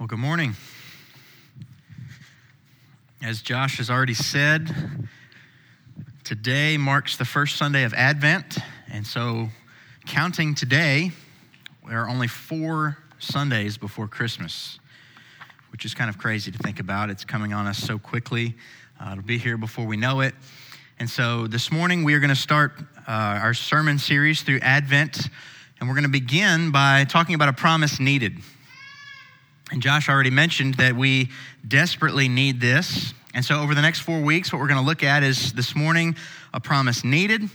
Well, good morning. As Josh has already said, today marks the first Sunday of Advent. And so, counting today, there are only four Sundays before Christmas, which is kind of crazy to think about. It's coming on us so quickly, uh, it'll be here before we know it. And so, this morning, we are going to start uh, our sermon series through Advent. And we're going to begin by talking about a promise needed. And Josh already mentioned that we desperately need this. And so, over the next four weeks, what we're going to look at is this morning, a promise needed.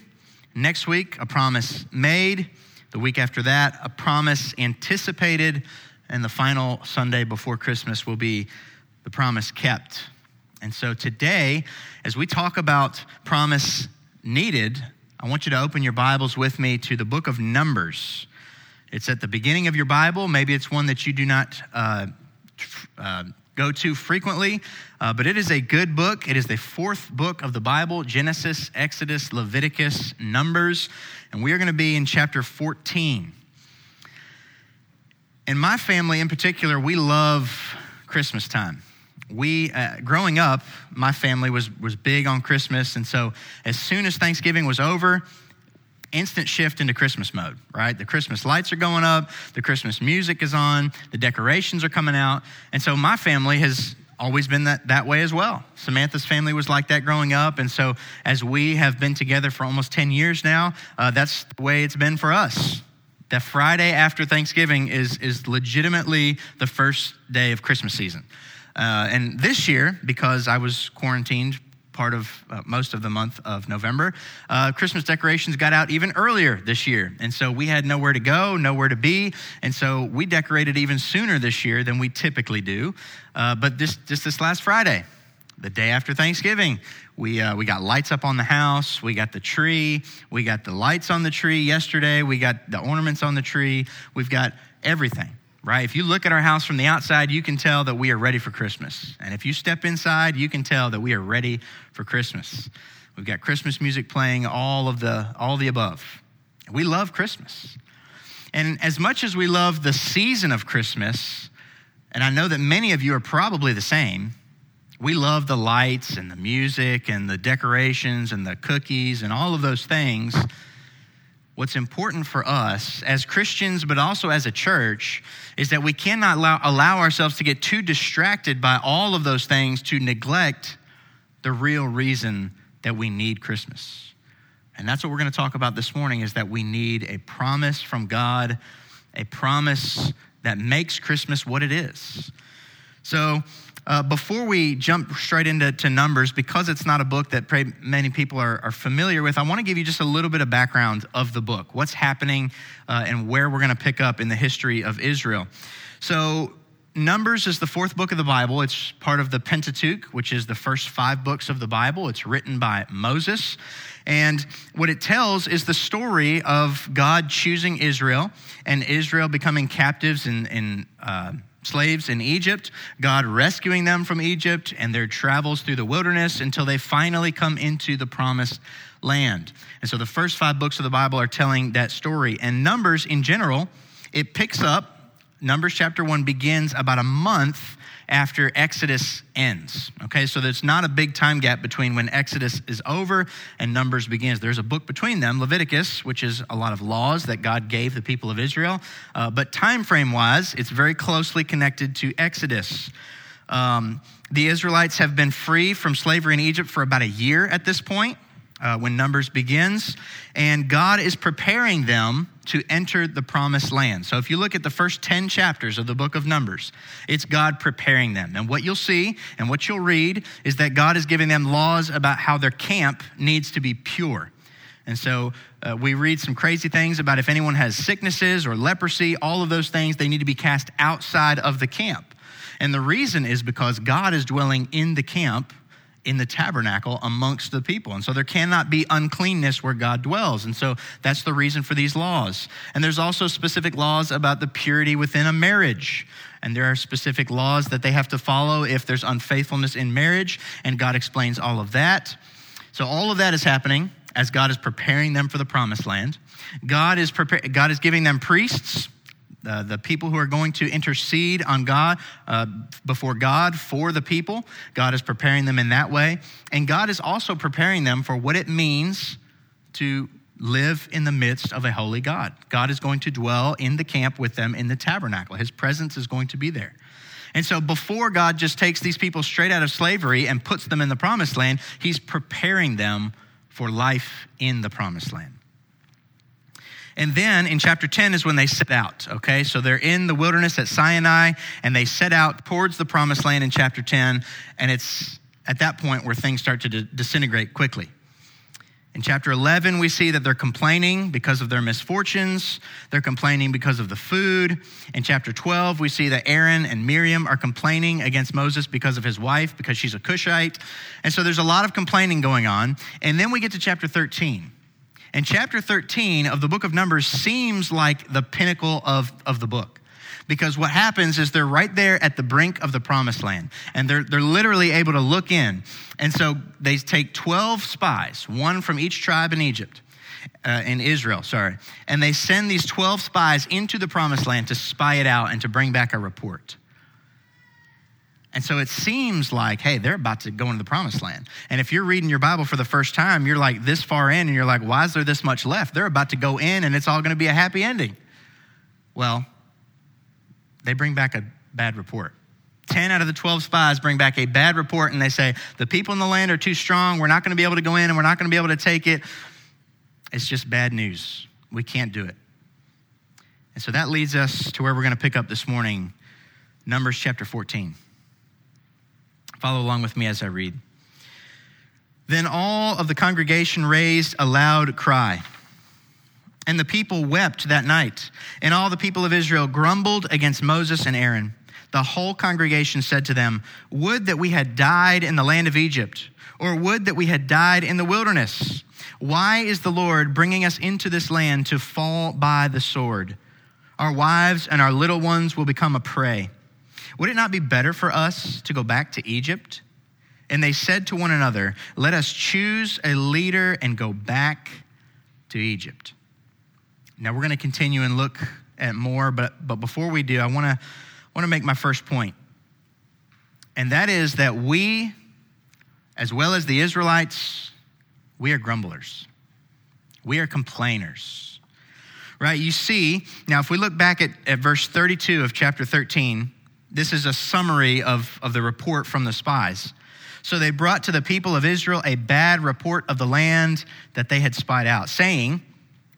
Next week, a promise made. The week after that, a promise anticipated. And the final Sunday before Christmas will be the promise kept. And so, today, as we talk about promise needed, I want you to open your Bibles with me to the book of Numbers. It's at the beginning of your Bible. Maybe it's one that you do not uh, uh, go to frequently, uh, but it is a good book. It is the fourth book of the Bible Genesis, Exodus, Leviticus, Numbers, and we are going to be in chapter 14. In my family in particular, we love Christmas time we uh, growing up my family was was big on christmas and so as soon as thanksgiving was over instant shift into Christmas mode, right? The Christmas lights are going up, the Christmas music is on, the decorations are coming out. And so my family has always been that, that way as well. Samantha's family was like that growing up. And so as we have been together for almost 10 years now, uh, that's the way it's been for us. That Friday after Thanksgiving is, is legitimately the first day of Christmas season. Uh, and this year, because I was quarantined part of uh, most of the month of November. Uh, Christmas decorations got out even earlier this year. And so we had nowhere to go, nowhere to be. And so we decorated even sooner this year than we typically do. Uh, but this, just this last Friday, the day after Thanksgiving, we, uh, we got lights up on the house. We got the tree. We got the lights on the tree yesterday. We got the ornaments on the tree. We've got everything right? If you look at our house from the outside, you can tell that we are ready for Christmas. And if you step inside, you can tell that we are ready for Christmas. We've got Christmas music playing, all of the all the above. We love Christmas. And as much as we love the season of Christmas, and I know that many of you are probably the same, we love the lights and the music and the decorations and the cookies and all of those things what's important for us as Christians, but also as a church, is that we cannot allow, allow, ourselves to get too distracted by all of those things to neglect the real reason that we need Christmas. And that's what we're going to talk about this morning is that we need a promise from God, a promise that makes Christmas what it is. So, uh, before we jump straight into to Numbers, because it's not a book that many people are, are familiar with, I want to give you just a little bit of background of the book, what's happening, uh, and where we're going to pick up in the history of Israel. So, Numbers is the fourth book of the Bible. It's part of the Pentateuch, which is the first five books of the Bible. It's written by Moses. And what it tells is the story of God choosing Israel and Israel becoming captives in, in uh, slaves in Egypt, God rescuing them from Egypt and their travels through the wilderness until they finally come into the promised land. And so the first five books of the Bible are telling that story. And Numbers in general, it picks up, Numbers chapter one begins about a month after Exodus ends. Okay, so there's not a big time gap between when Exodus is over and Numbers begins. There's a book between them, Leviticus, which is a lot of laws that God gave the people of Israel. Uh, but time frame wise, it's very closely connected to Exodus. Um, the Israelites have been free from slavery in Egypt for about a year at this point uh, when Numbers begins, and God is preparing them to enter the promised land. So if you look at the first 10 chapters of the book of Numbers, it's God preparing them. And what you'll see and what you'll read is that God is giving them laws about how their camp needs to be pure. And so uh, we read some crazy things about if anyone has sicknesses or leprosy, all of those things, they need to be cast outside of the camp. And the reason is because God is dwelling in the camp in the tabernacle amongst the people. And so there cannot be uncleanness where God dwells. And so that's the reason for these laws. And there's also specific laws about the purity within a marriage. And there are specific laws that they have to follow if there's unfaithfulness in marriage. And God explains all of that. So all of that is happening as God is preparing them for the promised land. God is, prepar- God is giving them priests uh, the people who are going to intercede on God, uh, before God for the people. God is preparing them in that way. And God is also preparing them for what it means to live in the midst of a holy God. God is going to dwell in the camp with them in the tabernacle, His presence is going to be there. And so, before God just takes these people straight out of slavery and puts them in the promised land, He's preparing them for life in the promised land. And then in chapter 10 is when they set out, okay? So they're in the wilderness at Sinai and they set out towards the promised land in chapter 10. And it's at that point where things start to disintegrate quickly. In chapter 11, we see that they're complaining because of their misfortunes. They're complaining because of the food. In chapter 12, we see that Aaron and Miriam are complaining against Moses because of his wife, because she's a Cushite. And so there's a lot of complaining going on. And then we get to chapter 13. And chapter 13 of the book of Numbers seems like the pinnacle of, of the book. Because what happens is they're right there at the brink of the promised land, and they're, they're literally able to look in. And so they take 12 spies, one from each tribe in Egypt, uh, in Israel, sorry, and they send these 12 spies into the promised land to spy it out and to bring back a report. And so it seems like, hey, they're about to go into the promised land. And if you're reading your Bible for the first time, you're like this far in, and you're like, why is there this much left? They're about to go in, and it's all going to be a happy ending. Well, they bring back a bad report. 10 out of the 12 spies bring back a bad report, and they say, the people in the land are too strong. We're not going to be able to go in, and we're not going to be able to take it. It's just bad news. We can't do it. And so that leads us to where we're going to pick up this morning Numbers chapter 14. Follow along with me as I read. Then all of the congregation raised a loud cry. And the people wept that night. And all the people of Israel grumbled against Moses and Aaron. The whole congregation said to them, Would that we had died in the land of Egypt, or would that we had died in the wilderness. Why is the Lord bringing us into this land to fall by the sword? Our wives and our little ones will become a prey. Would it not be better for us to go back to Egypt? And they said to one another, Let us choose a leader and go back to Egypt. Now we're going to continue and look at more, but, but before we do, I want to want to make my first point. And that is that we, as well as the Israelites, we are grumblers. We are complainers. Right? You see, now if we look back at, at verse 32 of chapter 13, this is a summary of, of the report from the spies. So they brought to the people of Israel a bad report of the land that they had spied out, saying,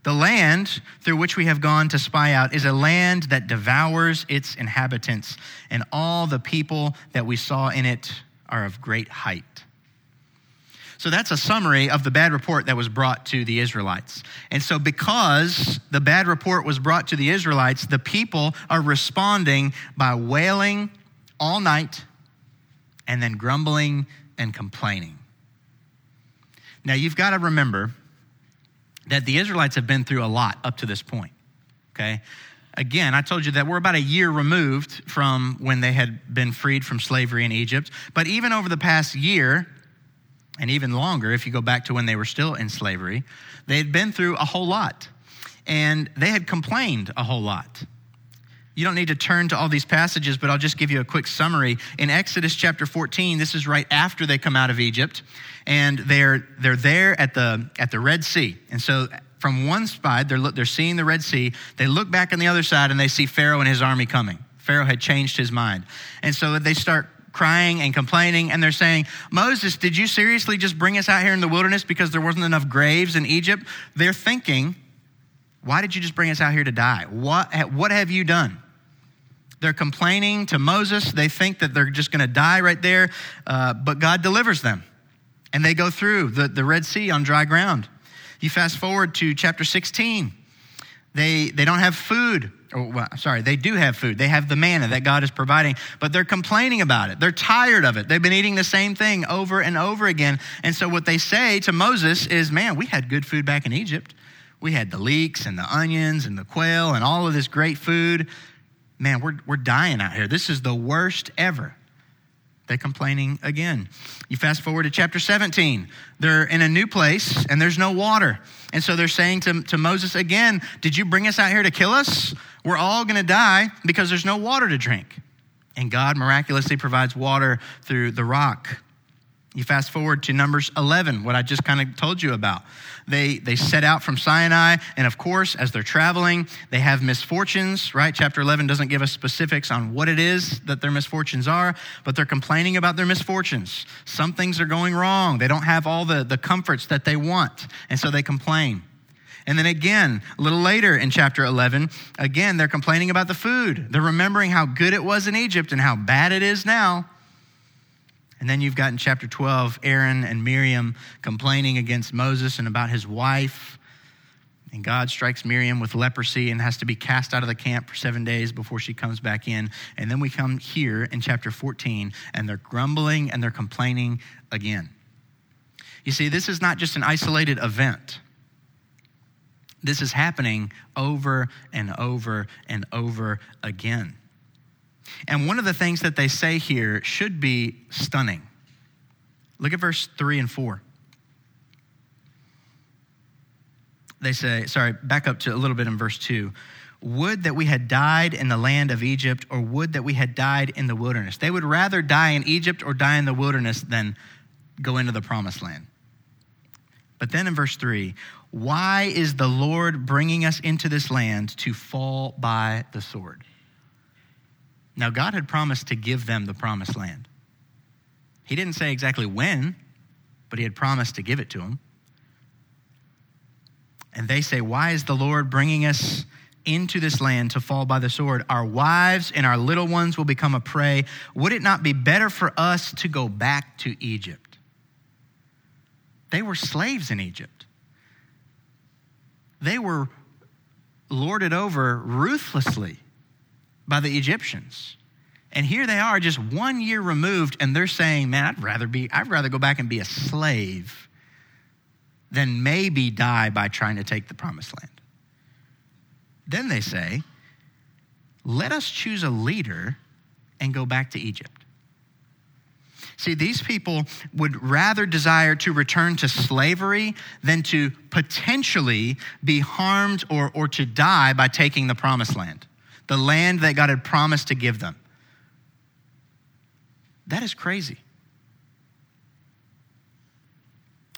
The land through which we have gone to spy out is a land that devours its inhabitants, and all the people that we saw in it are of great height. So that's a summary of the bad report that was brought to the Israelites. And so, because the bad report was brought to the Israelites, the people are responding by wailing all night and then grumbling and complaining. Now, you've got to remember that the Israelites have been through a lot up to this point, okay? Again, I told you that we're about a year removed from when they had been freed from slavery in Egypt. But even over the past year, and even longer if you go back to when they were still in slavery, they had been through a whole lot and they had complained a whole lot. You don't need to turn to all these passages, but I'll just give you a quick summary. In Exodus chapter 14, this is right after they come out of Egypt, and they're, they're there at the, at the Red Sea. And so from one side, they're, they're seeing the Red Sea. They look back on the other side and they see Pharaoh and his army coming. Pharaoh had changed his mind. And so they start crying and complaining, and they're saying, Moses, did you seriously just bring us out here in the wilderness because there wasn't enough graves in Egypt? They're thinking, why did you just bring us out here to die? What, what have you done? They're complaining to Moses. They think that they're just going to die right there, uh, but God delivers them. And they go through the, the Red Sea on dry ground. You fast forward to chapter 16. They, they don't have food or, well, sorry, they do have food. They have the manna that God is providing, but they're complaining about it. They're tired of it. They've been eating the same thing over and over again. And so what they say to Moses is, man, we had good food back in Egypt. We had the leeks and the onions and the quail and all of this great food. Man, we're, we're dying out here. This is the worst ever. They're complaining again. You fast forward to chapter 17. They're in a new place and there's no water. And so they're saying to, to Moses again, Did you bring us out here to kill us? We're all going to die because there's no water to drink. And God miraculously provides water through the rock. You fast forward to Numbers 11, what I just kind of told you about. They, they set out from Sinai, and of course, as they're traveling, they have misfortunes, right? Chapter 11 doesn't give us specifics on what it is that their misfortunes are, but they're complaining about their misfortunes. Some things are going wrong. They don't have all the, the comforts that they want, and so they complain. And then again, a little later in chapter 11, again, they're complaining about the food. They're remembering how good it was in Egypt and how bad it is now. And then you've got in chapter 12 Aaron and Miriam complaining against Moses and about his wife. And God strikes Miriam with leprosy and has to be cast out of the camp for seven days before she comes back in. And then we come here in chapter 14 and they're grumbling and they're complaining again. You see, this is not just an isolated event. This is happening over and over and over again. And one of the things that they say here should be stunning. Look at verse 3 and 4. They say, sorry, back up to a little bit in verse 2. Would that we had died in the land of Egypt, or would that we had died in the wilderness. They would rather die in Egypt or die in the wilderness than go into the promised land. But then in verse 3, why is the Lord bringing us into this land to fall by the sword? Now, God had promised to give them the promised land. He didn't say exactly when, but He had promised to give it to them. And they say, Why is the Lord bringing us into this land to fall by the sword? Our wives and our little ones will become a prey. Would it not be better for us to go back to Egypt? They were slaves in Egypt, they were lorded over ruthlessly by the Egyptians. And here they are, just one year removed, and they're saying, Man, I'd rather be, I'd rather go back and be a slave than maybe die by trying to take the promised land. Then they say, Let us choose a leader and go back to Egypt. See, these people would rather desire to return to slavery than to potentially be harmed or, or to die by taking the promised land the land that God had promised to give them. That is crazy.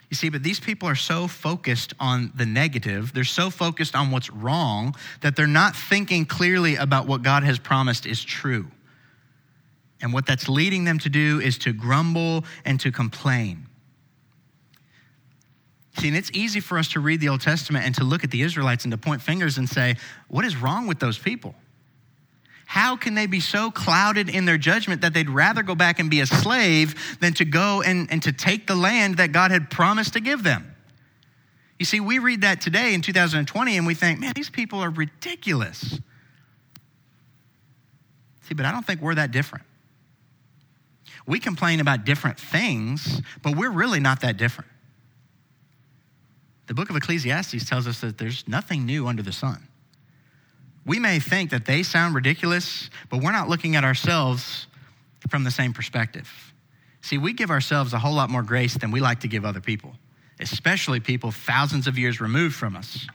You see, but these people are so focused on the negative, they're so focused on what's wrong, that they're not thinking clearly about what God has promised is true. And what that's leading them to do is to grumble and to complain. See, and it's easy for us to read the Old Testament and to look at the Israelites and to point fingers and say, what is wrong with those people? How can they be so clouded in their judgment that they'd rather go back and be a slave than to go and, and to take the land that God had promised to give them? You see, we read that today in 2020 and we think, man, these people are ridiculous. See, but I don't think we're that different. We complain about different things, but we're really not that different. The book of Ecclesiastes tells us that there's nothing new under the sun we may think that they sound ridiculous, but we're not looking at ourselves from the same perspective. See, we give ourselves a whole lot more grace than we like to give other people, especially people thousands of years removed from us,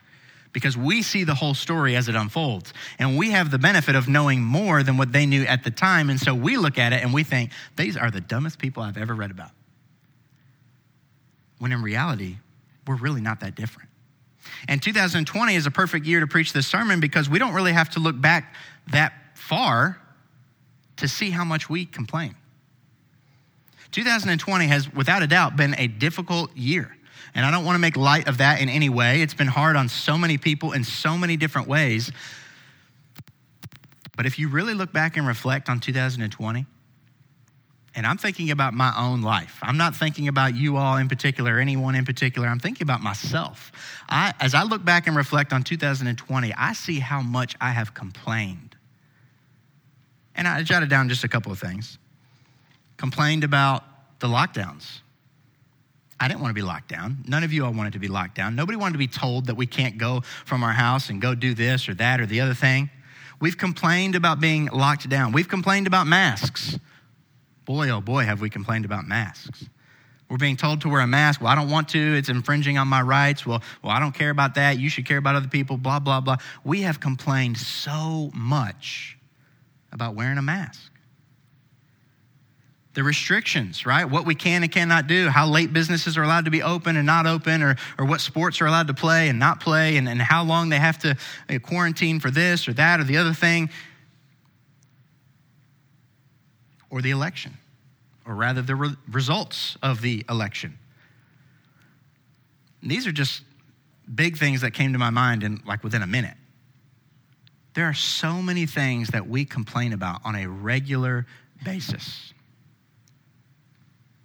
because we see the whole story as it unfolds. And we have the benefit of knowing more than what they knew at the time. And so we look at it and we think, these are the dumbest people I've ever read about. When in reality, we're really not that different. And 2020 is a perfect year to preach this sermon because we don't really have to look back that far to see how much we complain. 2020 has, without a doubt, been a difficult year. And I don't want to make light of that in any way. It's been hard on so many people in so many different ways. But if you really look back and reflect on 2020, and I'm thinking about my own life. I'm not thinking about you all in particular, anyone in particular. I'm thinking about myself. I, as I look back and reflect on 2020, I see how much I have complained. And I jotted down just a couple of things. Complained about the lockdowns. I didn't want to be locked down. None of you all wanted to be locked down. Nobody wanted to be told that we can't go from our house and go do this or that or the other thing. We've complained about being locked down. We've complained about masks. Boy, oh boy, have we complained about masks. We're being told to wear a mask. Well, I don't want to. It's infringing on my rights. Well, well, I don't care about that. You should care about other people, blah, blah, blah. We have complained so much about wearing a mask. The restrictions, right? What we can and cannot do, how late businesses are allowed to be open and not open, or, or what sports are allowed to play and not play, and, and how long they have to uh, quarantine for this or that or the other thing. Or the election or rather the re- results of the election. And these are just big things that came to my mind in like within a minute. There are so many things that we complain about on a regular basis.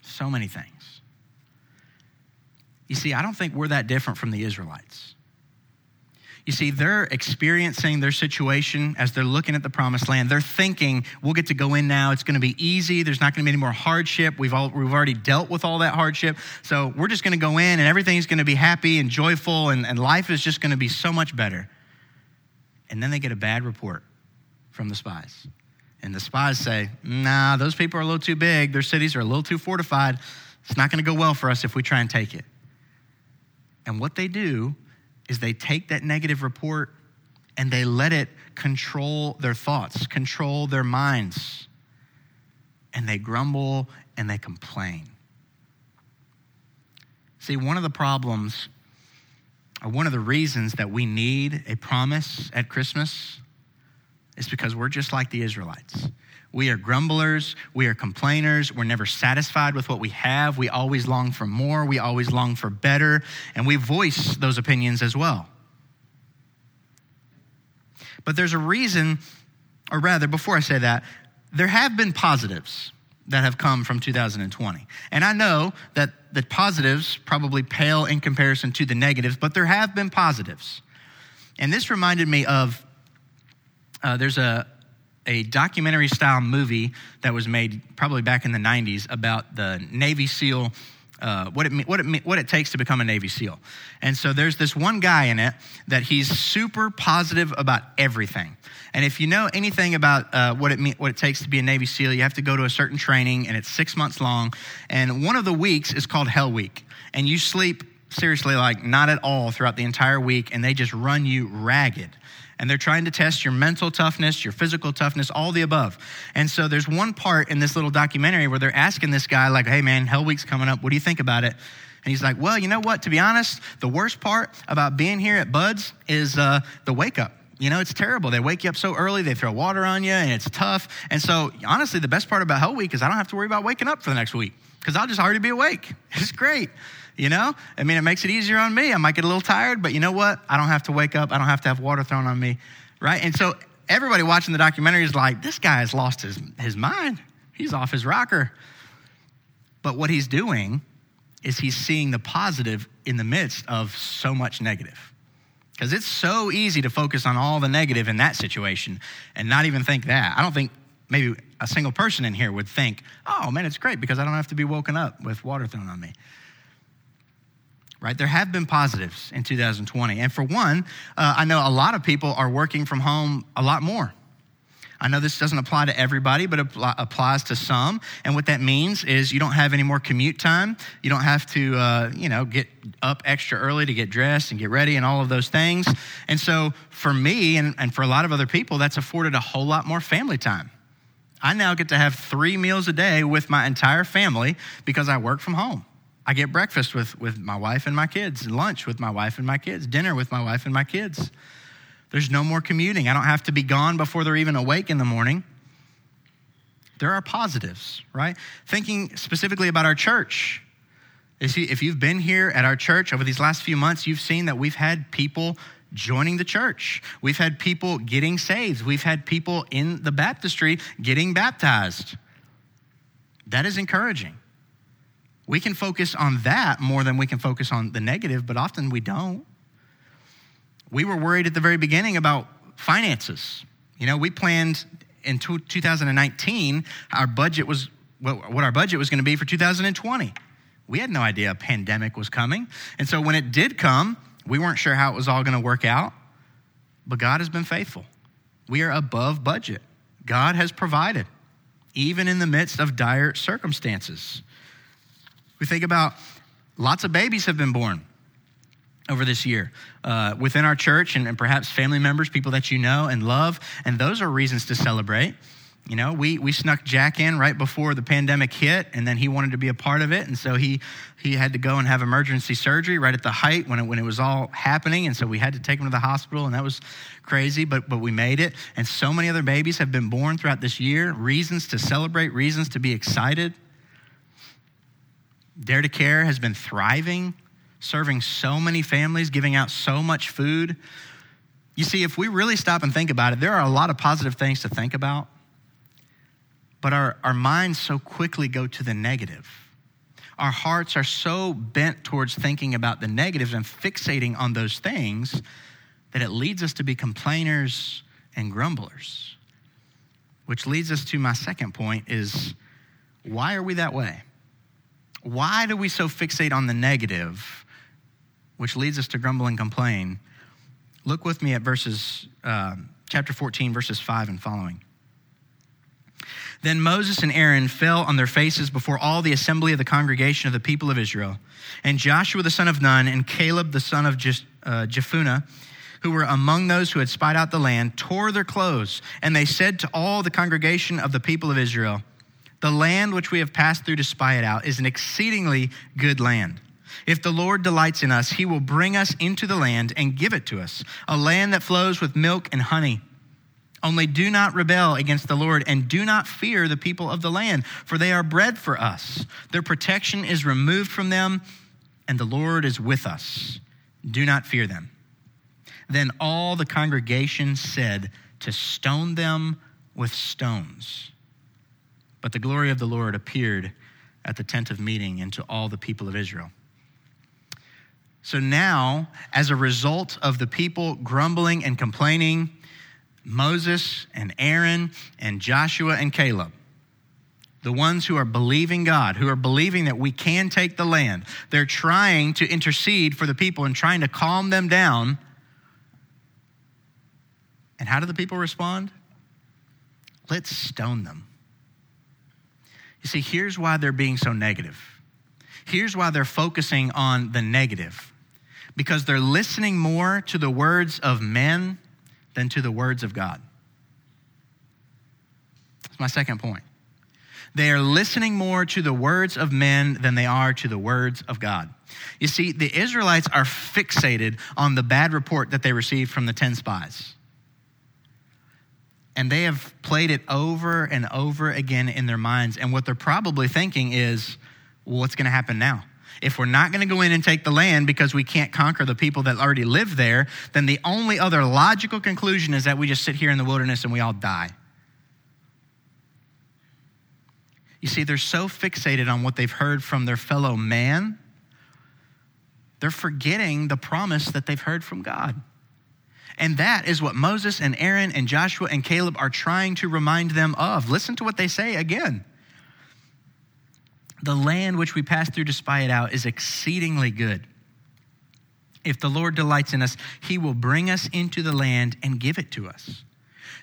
So many things. You see, I don't think we're that different from the Israelites. You see, they're experiencing their situation as they're looking at the promised land. They're thinking, we'll get to go in now. It's going to be easy. There's not going to be any more hardship. We've, all, we've already dealt with all that hardship. So we're just going to go in and everything's going to be happy and joyful, and, and life is just going to be so much better. And then they get a bad report from the spies. And the spies say, nah, those people are a little too big. Their cities are a little too fortified. It's not going to go well for us if we try and take it. And what they do is they take that negative report and they let it control their thoughts, control their minds. And they grumble and they complain. See, one of the problems, or one of the reasons that we need a promise at Christmas is because we're just like the Israelites. We are grumblers. We are complainers. We're never satisfied with what we have. We always long for more. We always long for better. And we voice those opinions as well. But there's a reason, or rather, before I say that, there have been positives that have come from 2020. And I know that the positives probably pale in comparison to the negatives, but there have been positives. And this reminded me of uh, there's a, a documentary style movie that was made probably back in the 90s about the Navy SEAL. Uh, what, it, what, it, what it takes to become a Navy SEAL. And so there's this one guy in it that he's super positive about everything. And if you know anything about uh, what, it, what it takes to be a Navy SEAL, you have to go to a certain training, and it's six months long. And one of the weeks is called Hell Week. And you sleep, seriously, like not at all throughout the entire week, and they just run you ragged and they're trying to test your mental toughness, your physical toughness, all the above. And so there's one part in this little documentary where they're asking this guy, like, hey man, Hell Week's coming up. What do you think about it? And he's like, well, you know what? To be honest, the worst part about being here at BUD/S is uh, the wake up. You know, it's terrible. They wake you up so early, they throw water on you, and it's tough. And so, honestly, the best part about Hell Week is I don't have to worry about waking up for the next week because I'll just already be awake. It's great. You know, I mean, it makes it easier on me. I might get a little tired, but you know what? I don't have to wake up. I don't have to have water thrown on me, right? And so everybody watching the documentary is like, this guy has lost his, his mind. He's off his rocker. But what he's doing is he's seeing the positive in the midst of so much negative. Because it's so easy to focus on all the negative in that situation and not even think that. I don't think maybe a single person in here would think, oh man, it's great because I don't have to be woken up with water thrown on me right? There have been positives in 2020. And for one, uh, I know a lot of people are working from home a lot more. I know this doesn't apply to everybody, but it applies to some. And what that means is you don't have any more commute time. You don't have to, uh, you know, get up extra early to get dressed and get ready and all of those things. And so for me and, and for a lot of other people, that's afforded a whole lot more family time. I now get to have three meals a day with my entire family because I work from home. I get breakfast with, with my wife and my kids, lunch with my wife and my kids, dinner with my wife and my kids. There's no more commuting. I don't have to be gone before they're even awake in the morning. There are positives, right? Thinking specifically about our church. If you've been here at our church over these last few months, you've seen that we've had people joining the church. We've had people getting saved. We've had people in the baptistry getting baptized. That is encouraging. We can focus on that more than we can focus on the negative, but often we don't. We were worried at the very beginning about finances. You know, we planned in 2019, our budget was what our budget was going to be for 2020. We had no idea a pandemic was coming. And so when it did come, we weren't sure how it was all going to work out, but God has been faithful. We are above budget. God has provided. even in the midst of dire circumstances. We think about lots of babies have been born over this year uh, within our church and, and perhaps family members, people that you know and love, and those are reasons to celebrate. You know, we, we snuck Jack in right before the pandemic hit, and then he wanted to be a part of it. And so he, he had to go and have emergency surgery right at the height when it, when it was all happening. And so we had to take him to the hospital, and that was crazy, but, but we made it. And so many other babies have been born throughout this year. Reasons to celebrate, reasons to be excited. Dare to Care has been thriving, serving so many families, giving out so much food. You see, if we really stop and think about it, there are a lot of positive things to think about but our, our minds so quickly go to the negative. Our hearts are so bent towards thinking about the negatives and fixating on those things that it leads us to be complainers and grumblers. Which leads us to my second point is why are we that way? Why do we so fixate on the negative, which leads us to grumble and complain? Look with me at verses, uh, chapter 14, verses 5 and following. Then Moses and Aaron fell on their faces before all the assembly of the congregation of the people of Israel. And Joshua the son of Nun and Caleb the son of uh, Jephunneh, who were among those who had spied out the land, tore their clothes. And they said to all the congregation of the people of Israel, The land which we have passed through to spy it out is an exceedingly good land. If the Lord delights in us, he will bring us into the land and give it to us, a land that flows with milk and honey. Only do not rebel against the Lord and do not fear the people of the land, for they are bread for us. Their protection is removed from them, and the Lord is with us. Do not fear them. Then all the congregation said to stone them with stones. But the glory of the Lord appeared at the tent of meeting and to all the people of Israel. So now, as a result of the people grumbling and complaining, Moses and Aaron and Joshua and Caleb, the ones who are believing God, who are believing that we can take the land, they're trying to intercede for the people and trying to calm them down. And how do the people respond? Let's stone them. See, here's why they're being so negative. Here's why they're focusing on the negative because they're listening more to the words of men than to the words of God. That's my second point. They are listening more to the words of men than they are to the words of God. You see, the Israelites are fixated on the bad report that they received from the 10 spies. And they have played it over and over again in their minds. And what they're probably thinking is, well, what's going to happen now? if we're not going to go in and take the land because we can't conquer the people that already live there, then the only other logical conclusion is that we just sit here in the wilderness and we all die. You see, they're so fixated on what they've heard from their fellow man, they're forgetting the promise that they've heard from God. And that is what Moses and Aaron and Joshua and Caleb are trying to remind them of. Listen to what they say again. The land which we pass through to spy it out is exceedingly good. If the Lord delights in us, he will bring us into the land and give it to us.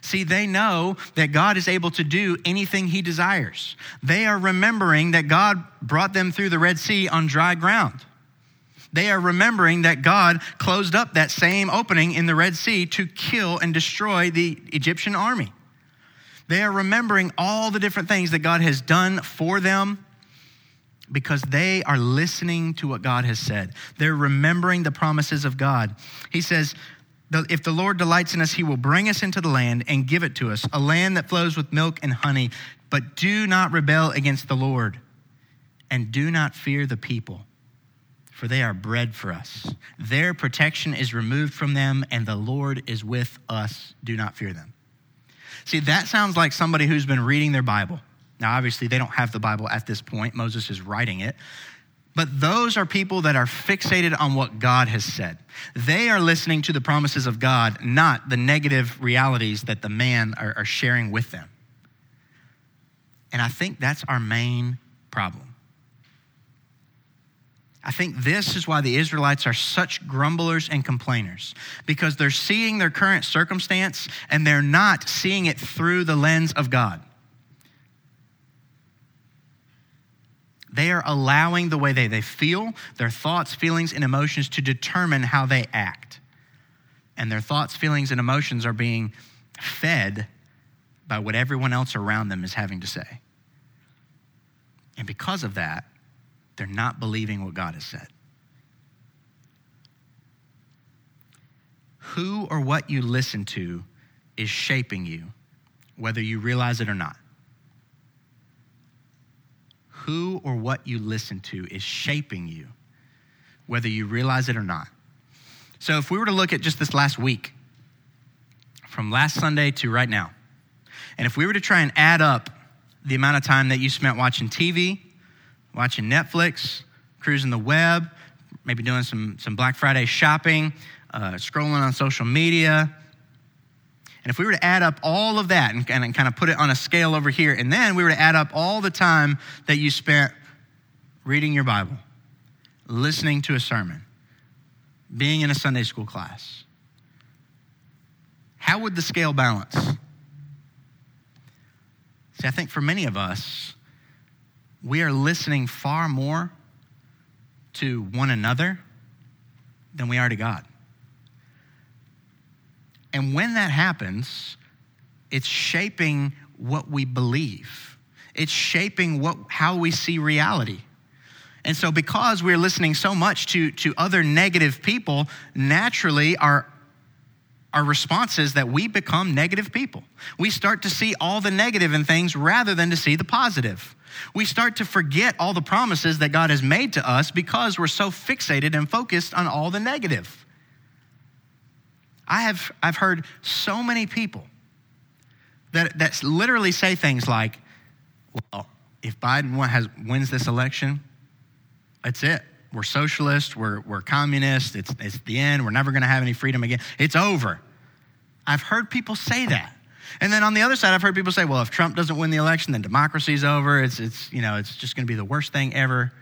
See, they know that God is able to do anything he desires. They are remembering that God brought them through the Red Sea on dry ground. They are remembering that God closed up that same opening in the Red Sea to kill and destroy the Egyptian army. They are remembering all the different things that God has done for them because they are listening to what God has said. They're remembering the promises of God. He says, If the Lord delights in us, he will bring us into the land and give it to us, a land that flows with milk and honey. But do not rebel against the Lord, and do not fear the people, for they are bread for us. Their protection is removed from them, and the Lord is with us. Do not fear them. See, that sounds like somebody who's been reading their Bible now, obviously, they don't have the Bible at this point. Moses is writing it. But those are people that are fixated on what God has said. They are listening to the promises of God, not the negative realities that the man are, are sharing with them. And I think that's our main problem. I think this is why the Israelites are such grumblers and complainers, because they're seeing their current circumstance and they're not seeing it through the lens of God. They are allowing the way they, they feel, their thoughts, feelings, and emotions to determine how they act. And their thoughts, feelings, and emotions are being fed by what everyone else around them is having to say. And because of that, they're not believing what God has said. Who or what you listen to is shaping you, whether you realize it or not. Who or what you listen to is shaping you, whether you realize it or not. So, if we were to look at just this last week, from last Sunday to right now, and if we were to try and add up the amount of time that you spent watching TV, watching Netflix, cruising the web, maybe doing some, some Black Friday shopping, uh, scrolling on social media. And if we were to add up all of that and, and kind of put it on a scale over here, and then we were to add up all the time that you spent reading your Bible, listening to a sermon, being in a Sunday school class, how would the scale balance? See, I think for many of us, we are listening far more to one another than we are to God. And when that happens, it's shaping what we believe. It's shaping what, how we see reality. And so, because we're listening so much to, to other negative people, naturally our, our response is that we become negative people. We start to see all the negative in things rather than to see the positive. We start to forget all the promises that God has made to us because we're so fixated and focused on all the negative. I have I've heard so many people that, that literally say things like, well, if Biden has, wins this election, that's it. We're socialist, we're, we're communist, it's, it's the end, we're never gonna have any freedom again. It's over. I've heard people say that. And then on the other side, I've heard people say, well, if Trump doesn't win the election, then democracy's over. It's, it's, you know, it's just going to be the worst thing ever.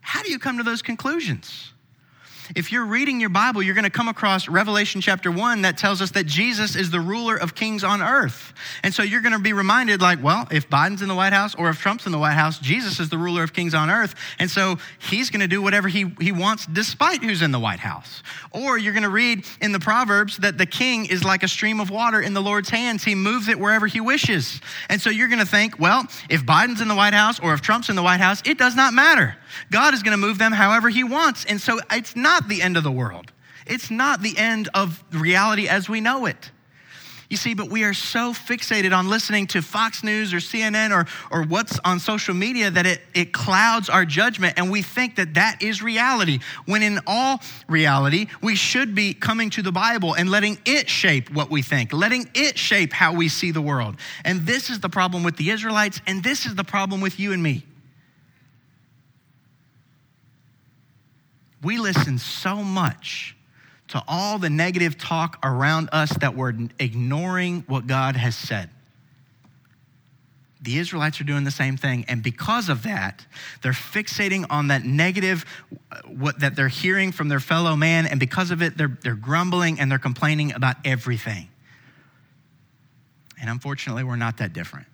How do you come to those conclusions? If you're reading your Bible, you're going to come across Revelation chapter 1 that tells us that Jesus is the ruler of kings on earth. And so you're going to be reminded, like, well, if Biden's in the White House or if Trump's in the White House, Jesus is the ruler of kings on earth. And so he's going to do whatever he, he wants despite who's in the White House. Or you're going to read in the Proverbs that the king is like a stream of water in the Lord's hands, he moves it wherever he wishes. And so you're going to think, well, if Biden's in the White House or if Trump's in the White House, it does not matter. God is going to move them however he wants. And so it's not the end of the world. It's not the end of reality as we know it. You see, but we are so fixated on listening to Fox News or CNN or, or what's on social media that it, it clouds our judgment and we think that that is reality. When in all reality, we should be coming to the Bible and letting it shape what we think, letting it shape how we see the world. And this is the problem with the Israelites, and this is the problem with you and me. We listen so much to all the negative talk around us that we're ignoring what God has said. The Israelites are doing the same thing, and because of that, they're fixating on that negative, uh, what that they're hearing from their fellow man, and because of it, they're, they're grumbling and they're complaining about everything. And unfortunately, we're not that different.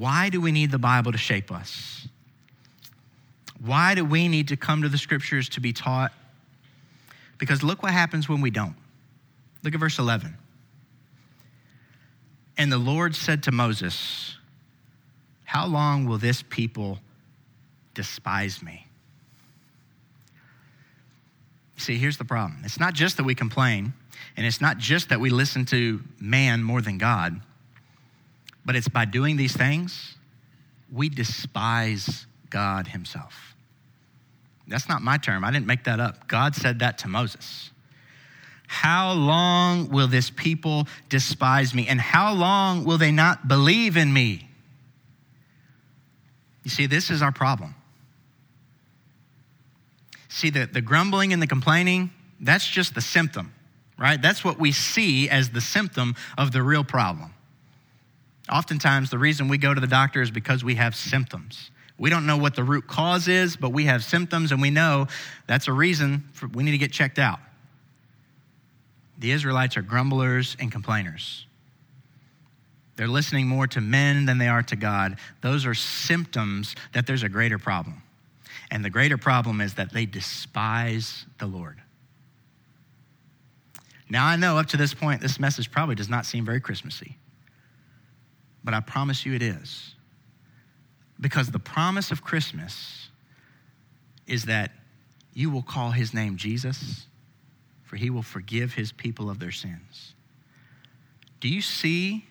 Why do we need the Bible to shape us? Why do we need to come to the scriptures to be taught? Because look what happens when we don't. Look at verse 11. And the Lord said to Moses, How long will this people despise me? See, here's the problem. It's not just that we complain, and it's not just that we listen to man more than God. But it's by doing these things, we despise God Himself. That's not my term. I didn't make that up. God said that to Moses. How long will this people despise me? And how long will they not believe in me? You see, this is our problem. See, the, the grumbling and the complaining, that's just the symptom, right? That's what we see as the symptom of the real problem. Oftentimes, the reason we go to the doctor is because we have symptoms. We don't know what the root cause is, but we have symptoms and we know that's a reason for, we need to get checked out. The Israelites are grumblers and complainers. They're listening more to men than they are to God. Those are symptoms that there's a greater problem. And the greater problem is that they despise the Lord. Now, I know up to this point, this message probably does not seem very Christmassy, but I promise you it is. Because the promise of Christmas is that you will call his name Jesus, for he will forgive his people of their sins. Do you see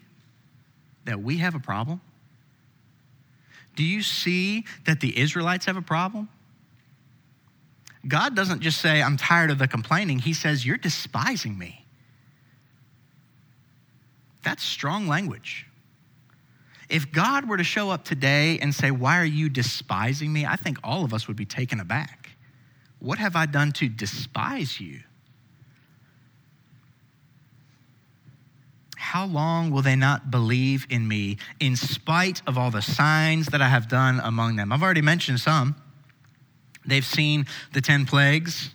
that we have a problem? Do you see that the Israelites have a problem? God doesn't just say, I'm tired of the complaining. He says, You're despising me. That's strong language. If God were to show up today and say, Why are you despising me? I think all of us would be taken aback. What have I done to despise you? How long will they not believe in me in spite of all the signs that I have done among them? I've already mentioned some. They've seen the 10 plagues,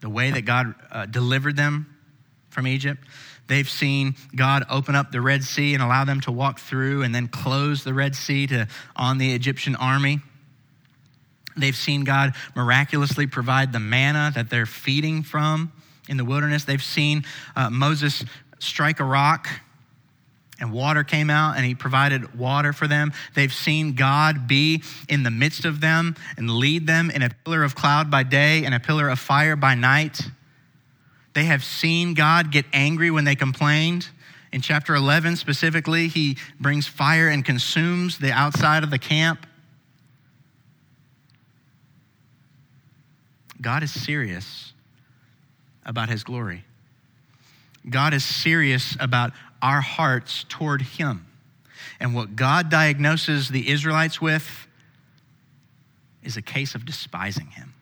the way that God uh, delivered them from Egypt. They've seen God open up the Red Sea and allow them to walk through and then close the Red Sea to, on the Egyptian army. They've seen God miraculously provide the manna that they're feeding from in the wilderness. They've seen uh, Moses strike a rock and water came out and he provided water for them. They've seen God be in the midst of them and lead them in a pillar of cloud by day and a pillar of fire by night. They have seen God get angry when they complained. In chapter 11 specifically, he brings fire and consumes the outside of the camp. God is serious about his glory. God is serious about our hearts toward Him. And what God diagnoses the Israelites with is a case of despising Him.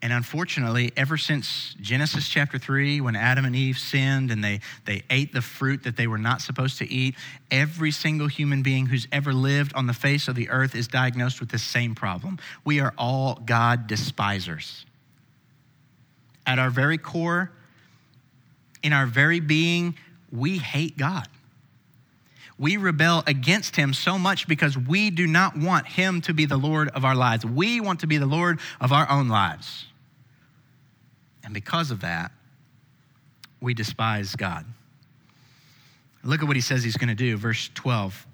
And unfortunately, ever since Genesis chapter 3, when Adam and Eve sinned and they, they ate the fruit that they were not supposed to eat, every single human being who's ever lived on the face of the earth is diagnosed with the same problem. We are all God despisers. At our very core, in our very being, we hate God. We rebel against him so much because we do not want him to be the Lord of our lives. We want to be the Lord of our own lives. And because of that, we despise God. Look at what he says he's going to do, verse 12.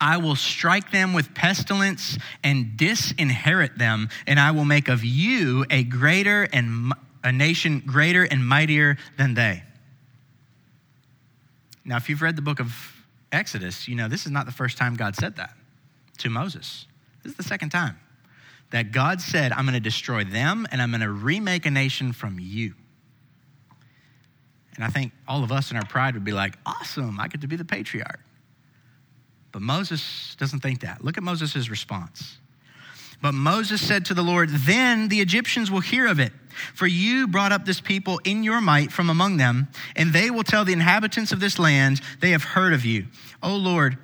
I will strike them with pestilence and disinherit them, and I will make of you a greater and a nation greater and mightier than they. Now, if you've read the book of Exodus, you know this is not the first time God said that to Moses. This is the second time that God said, I'm going to destroy them and I'm going to remake a nation from you. And I think all of us in our pride would be like, awesome, I get to be the patriarch. But Moses doesn't think that. Look at Moses' response. But Moses said to the Lord, Then the Egyptians will hear of it. For you brought up this people in your might from among them, and they will tell the inhabitants of this land, They have heard of you. O Lord,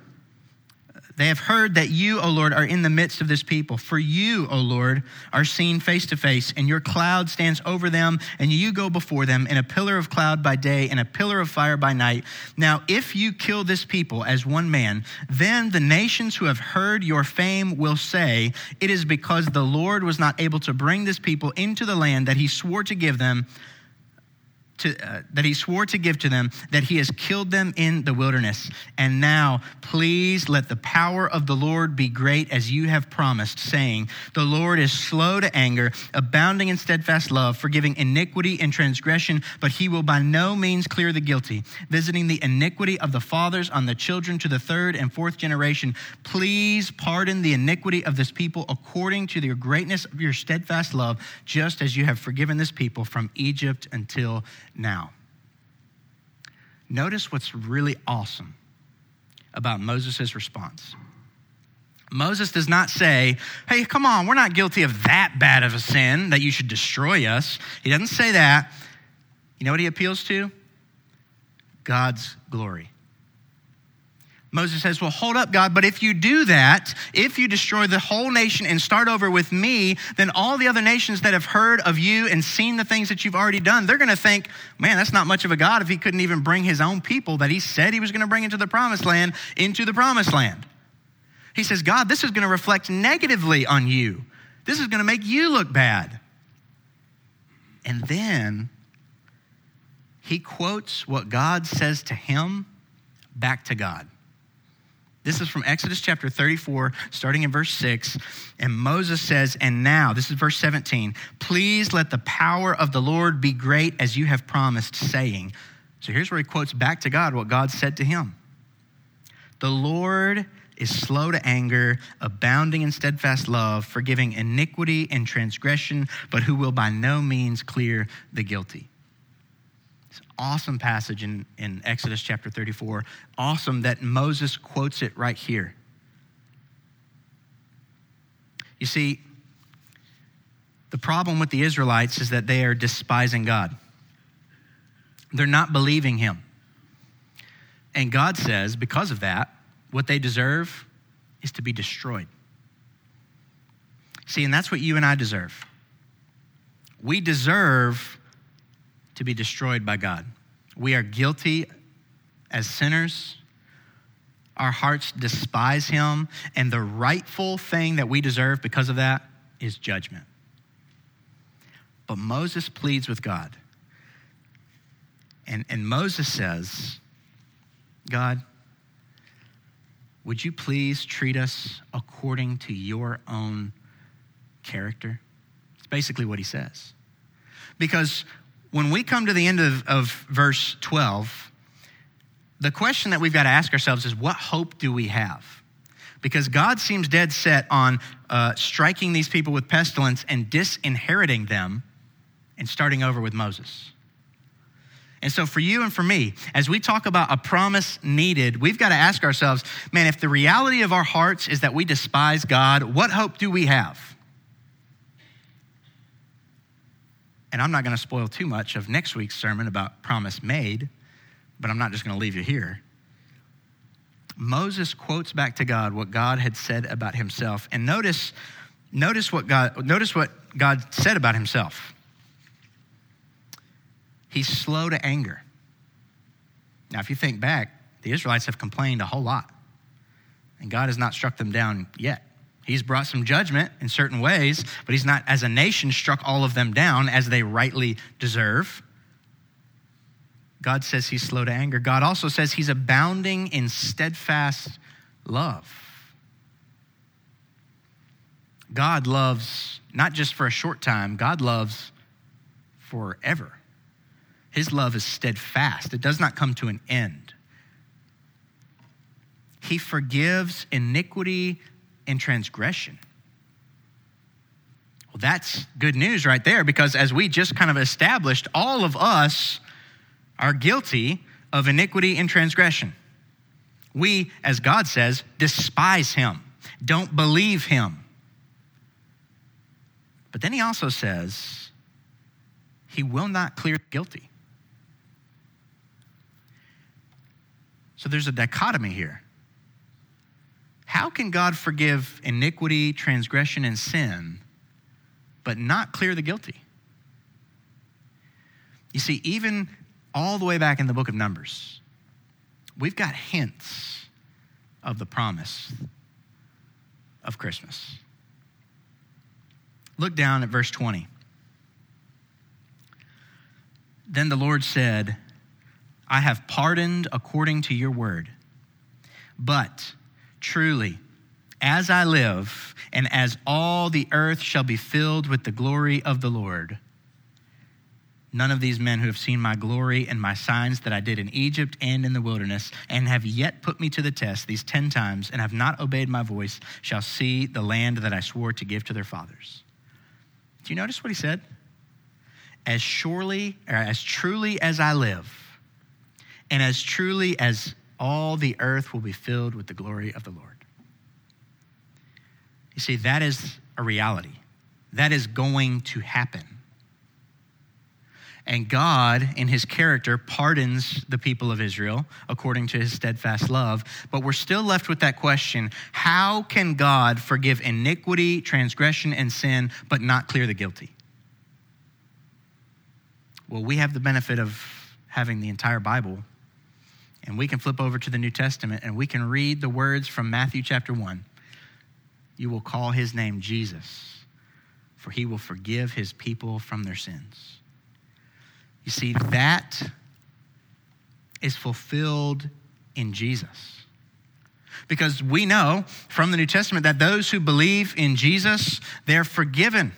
they have heard that you, O Lord, are in the midst of this people. For you, O Lord, are seen face to face, and your cloud stands over them, and you go before them in a pillar of cloud by day and a pillar of fire by night. Now, if you kill this people as one man, then the nations who have heard your fame will say, It is because the Lord was not able to bring this people into the land that he swore to give them to, uh, that he swore to give to them, that he has killed them in the wilderness. And now, please let the power of the Lord be great as you have promised, saying, The Lord is slow to anger, abounding in steadfast love, forgiving iniquity and transgression, but he will by no means clear the guilty, visiting the iniquity of the fathers on the children to the third and fourth generation. Please pardon the iniquity of this people according to the greatness of your steadfast love, just as you have forgiven this people from Egypt until now. Notice what's really awesome about Moses' response. Moses does not say, Hey, come on, we're not guilty of that bad of a sin that you should destroy us. He doesn't say that. You know what he appeals to? God's glory. Moses says, Well, hold up, God, but if you do that, if you destroy the whole nation and start over with me, then all the other nations that have heard of you and seen the things that you've already done, they're going to think, man, that's not much of a God if he couldn't even bring his own people that he said he was going to bring into the promised land into the promised land. He says, God, this is going to reflect negatively on you. This is going to make you look bad. And then he quotes what God says to him back to God. This is from Exodus chapter 34, starting in verse 6. And Moses says, And now, this is verse 17, please let the power of the Lord be great as you have promised, saying. So here's where he quotes back to God what God said to him The Lord is slow to anger, abounding in steadfast love, forgiving iniquity and transgression, but who will by no means clear the guilty awesome passage in, in Exodus chapter 34. Awesome that Moses quotes it right here. You see, the problem with the Israelites is that they are despising God. They're not believing Him. And God says, because of that, what they deserve is to be destroyed. See, and that's what you and I deserve. We deserve to be destroyed by God. We are guilty as sinners. Our hearts despise him, and the rightful thing that we deserve because of that is judgment. But Moses pleads with God. And, and Moses says, God, would you please treat us according to your own character? It's basically what he says. Because when we come to the end of, of verse 12, the question that we've got to ask ourselves is what hope do we have? Because God seems dead set on uh, striking these people with pestilence and disinheriting them and starting over with Moses. And so, for you and for me, as we talk about a promise needed, we've got to ask ourselves man, if the reality of our hearts is that we despise God, what hope do we have? And I'm not going to spoil too much of next week's sermon about promise made, but I'm not just going to leave you here. Moses quotes back to God what God had said about himself. And notice, notice, what, God, notice what God said about himself. He's slow to anger. Now, if you think back, the Israelites have complained a whole lot, and God has not struck them down yet. He's brought some judgment in certain ways, but he's not, as a nation, struck all of them down as they rightly deserve. God says he's slow to anger. God also says he's abounding in steadfast love. God loves not just for a short time, God loves forever. His love is steadfast, it does not come to an end. He forgives iniquity in transgression. Well, that's good news right there because as we just kind of established, all of us are guilty of iniquity and transgression. We, as God says, despise him, don't believe him. But then he also says, he will not clear guilty. So there's a dichotomy here. How can God forgive iniquity, transgression, and sin, but not clear the guilty? You see, even all the way back in the book of Numbers, we've got hints of the promise of Christmas. Look down at verse 20. Then the Lord said, I have pardoned according to your word, but Truly, as I live, and as all the earth shall be filled with the glory of the Lord, none of these men who have seen my glory and my signs that I did in Egypt and in the wilderness, and have yet put me to the test these ten times, and have not obeyed my voice, shall see the land that I swore to give to their fathers. Do you notice what he said? As surely, or as truly as I live, and as truly as all the earth will be filled with the glory of the Lord. You see, that is a reality. That is going to happen. And God, in his character, pardons the people of Israel according to his steadfast love. But we're still left with that question how can God forgive iniquity, transgression, and sin, but not clear the guilty? Well, we have the benefit of having the entire Bible, and we can flip over to the New Testament and we can read the words from Matthew chapter 1. You will call his name Jesus, for he will forgive his people from their sins. You see, that is fulfilled in Jesus. Because we know from the New Testament that those who believe in Jesus, they're forgiven.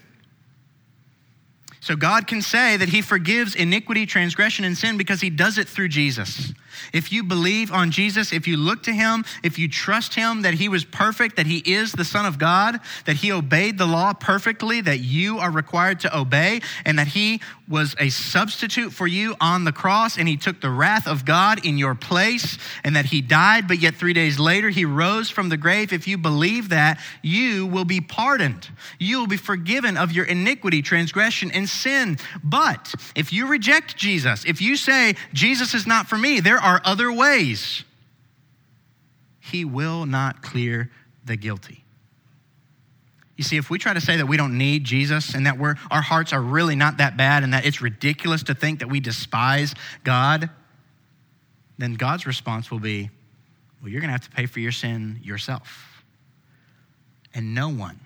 So God can say that He forgives iniquity, transgression, and sin because He does it through Jesus. If you believe on Jesus, if you look to him, if you trust him that he was perfect, that he is the Son of God, that he obeyed the law perfectly, that you are required to obey, and that he was a substitute for you on the cross, and he took the wrath of God in your place, and that he died, but yet three days later he rose from the grave. If you believe that, you will be pardoned. You will be forgiven of your iniquity, transgression, and sin. But if you reject Jesus, if you say, Jesus is not for me, there are other ways. He will not clear the guilty. You see, if we try to say that we don't need Jesus and that we're, our hearts are really not that bad and that it's ridiculous to think that we despise God, then God's response will be, well, you're going to have to pay for your sin yourself. And no one,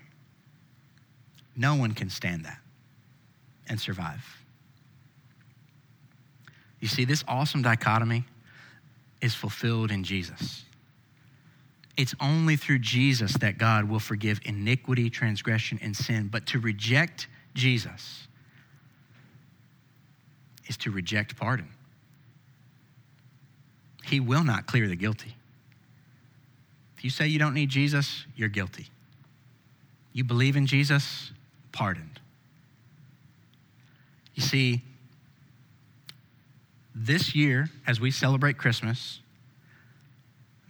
no one can stand that and survive. You see, this awesome dichotomy is fulfilled in Jesus. It's only through Jesus that God will forgive iniquity, transgression, and sin. But to reject Jesus is to reject pardon. He will not clear the guilty. If you say you don't need Jesus, you're guilty. You believe in Jesus, pardoned. You see, this year, as we celebrate Christmas,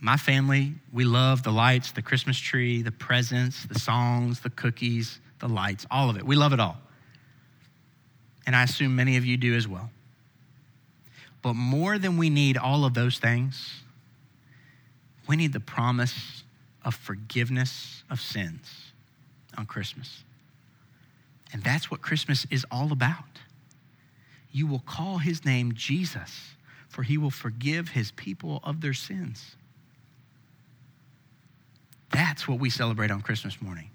my family, we love the lights, the Christmas tree, the presents, the songs, the cookies, the lights, all of it. We love it all. And I assume many of you do as well. But more than we need all of those things, we need the promise of forgiveness of sins on Christmas. And that's what Christmas is all about you will call his name Jesus, for he will forgive his people of their sins. That's what we celebrate on Christmas morning.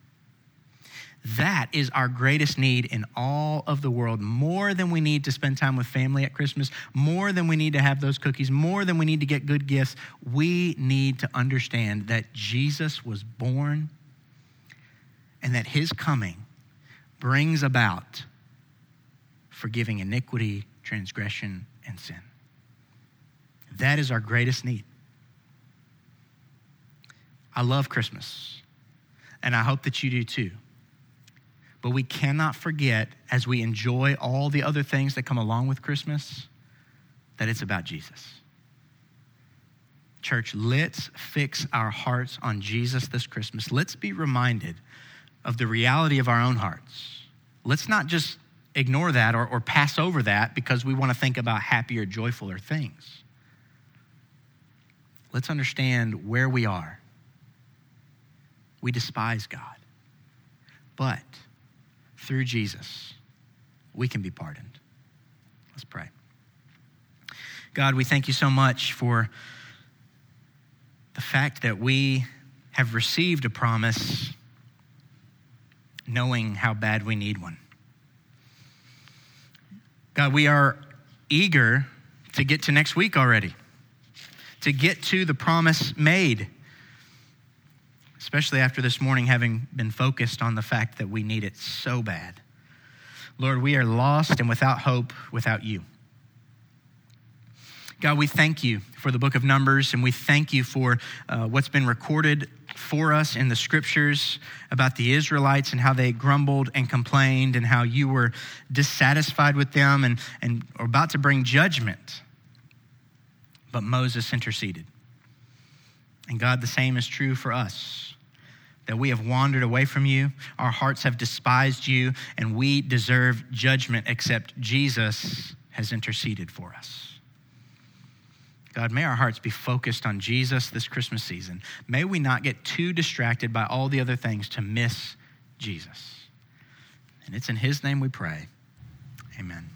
That is our greatest need in all of the world, more than we need to spend time with family at Christmas, more than we need to have those cookies, more than we need to get good gifts. We need to understand that Jesus was born and that his coming brings about forgiving iniquity, transgression, and sin. That is our greatest need. I love Christmas, and I hope that you do too. But we cannot forget, as we enjoy all the other things that come along with Christmas, that it's about Jesus. Church, let's fix our hearts on Jesus this Christmas. Let's be reminded of the reality of our own hearts. Let's not just ignore that or, or pass over that because we want to think about happier, joyfuler things. Let's understand where we are. We despise God. But through Jesus, we can be pardoned. Let's pray. God, we thank you so much for the fact that we have received a promise knowing how bad we need one. God, we are eager to get to next week already, to get to the promise made, especially after this morning having been focused on the fact that we need it so bad. Lord, we are lost and without hope without you. God, we thank you for the book of Numbers, and we thank you for uh, what's been recorded for us in the scriptures about the Israelites and how they grumbled and complained and how you were dissatisfied with them and, and about to bring judgment. But Moses interceded. And God, the same is true for us that we have wandered away from you, our hearts have despised you, and we deserve judgment, except Jesus has interceded for us. God, may our hearts be focused on Jesus this Christmas season. May we not get too distracted by all the other things to miss Jesus. And it's in His name we pray. Amen.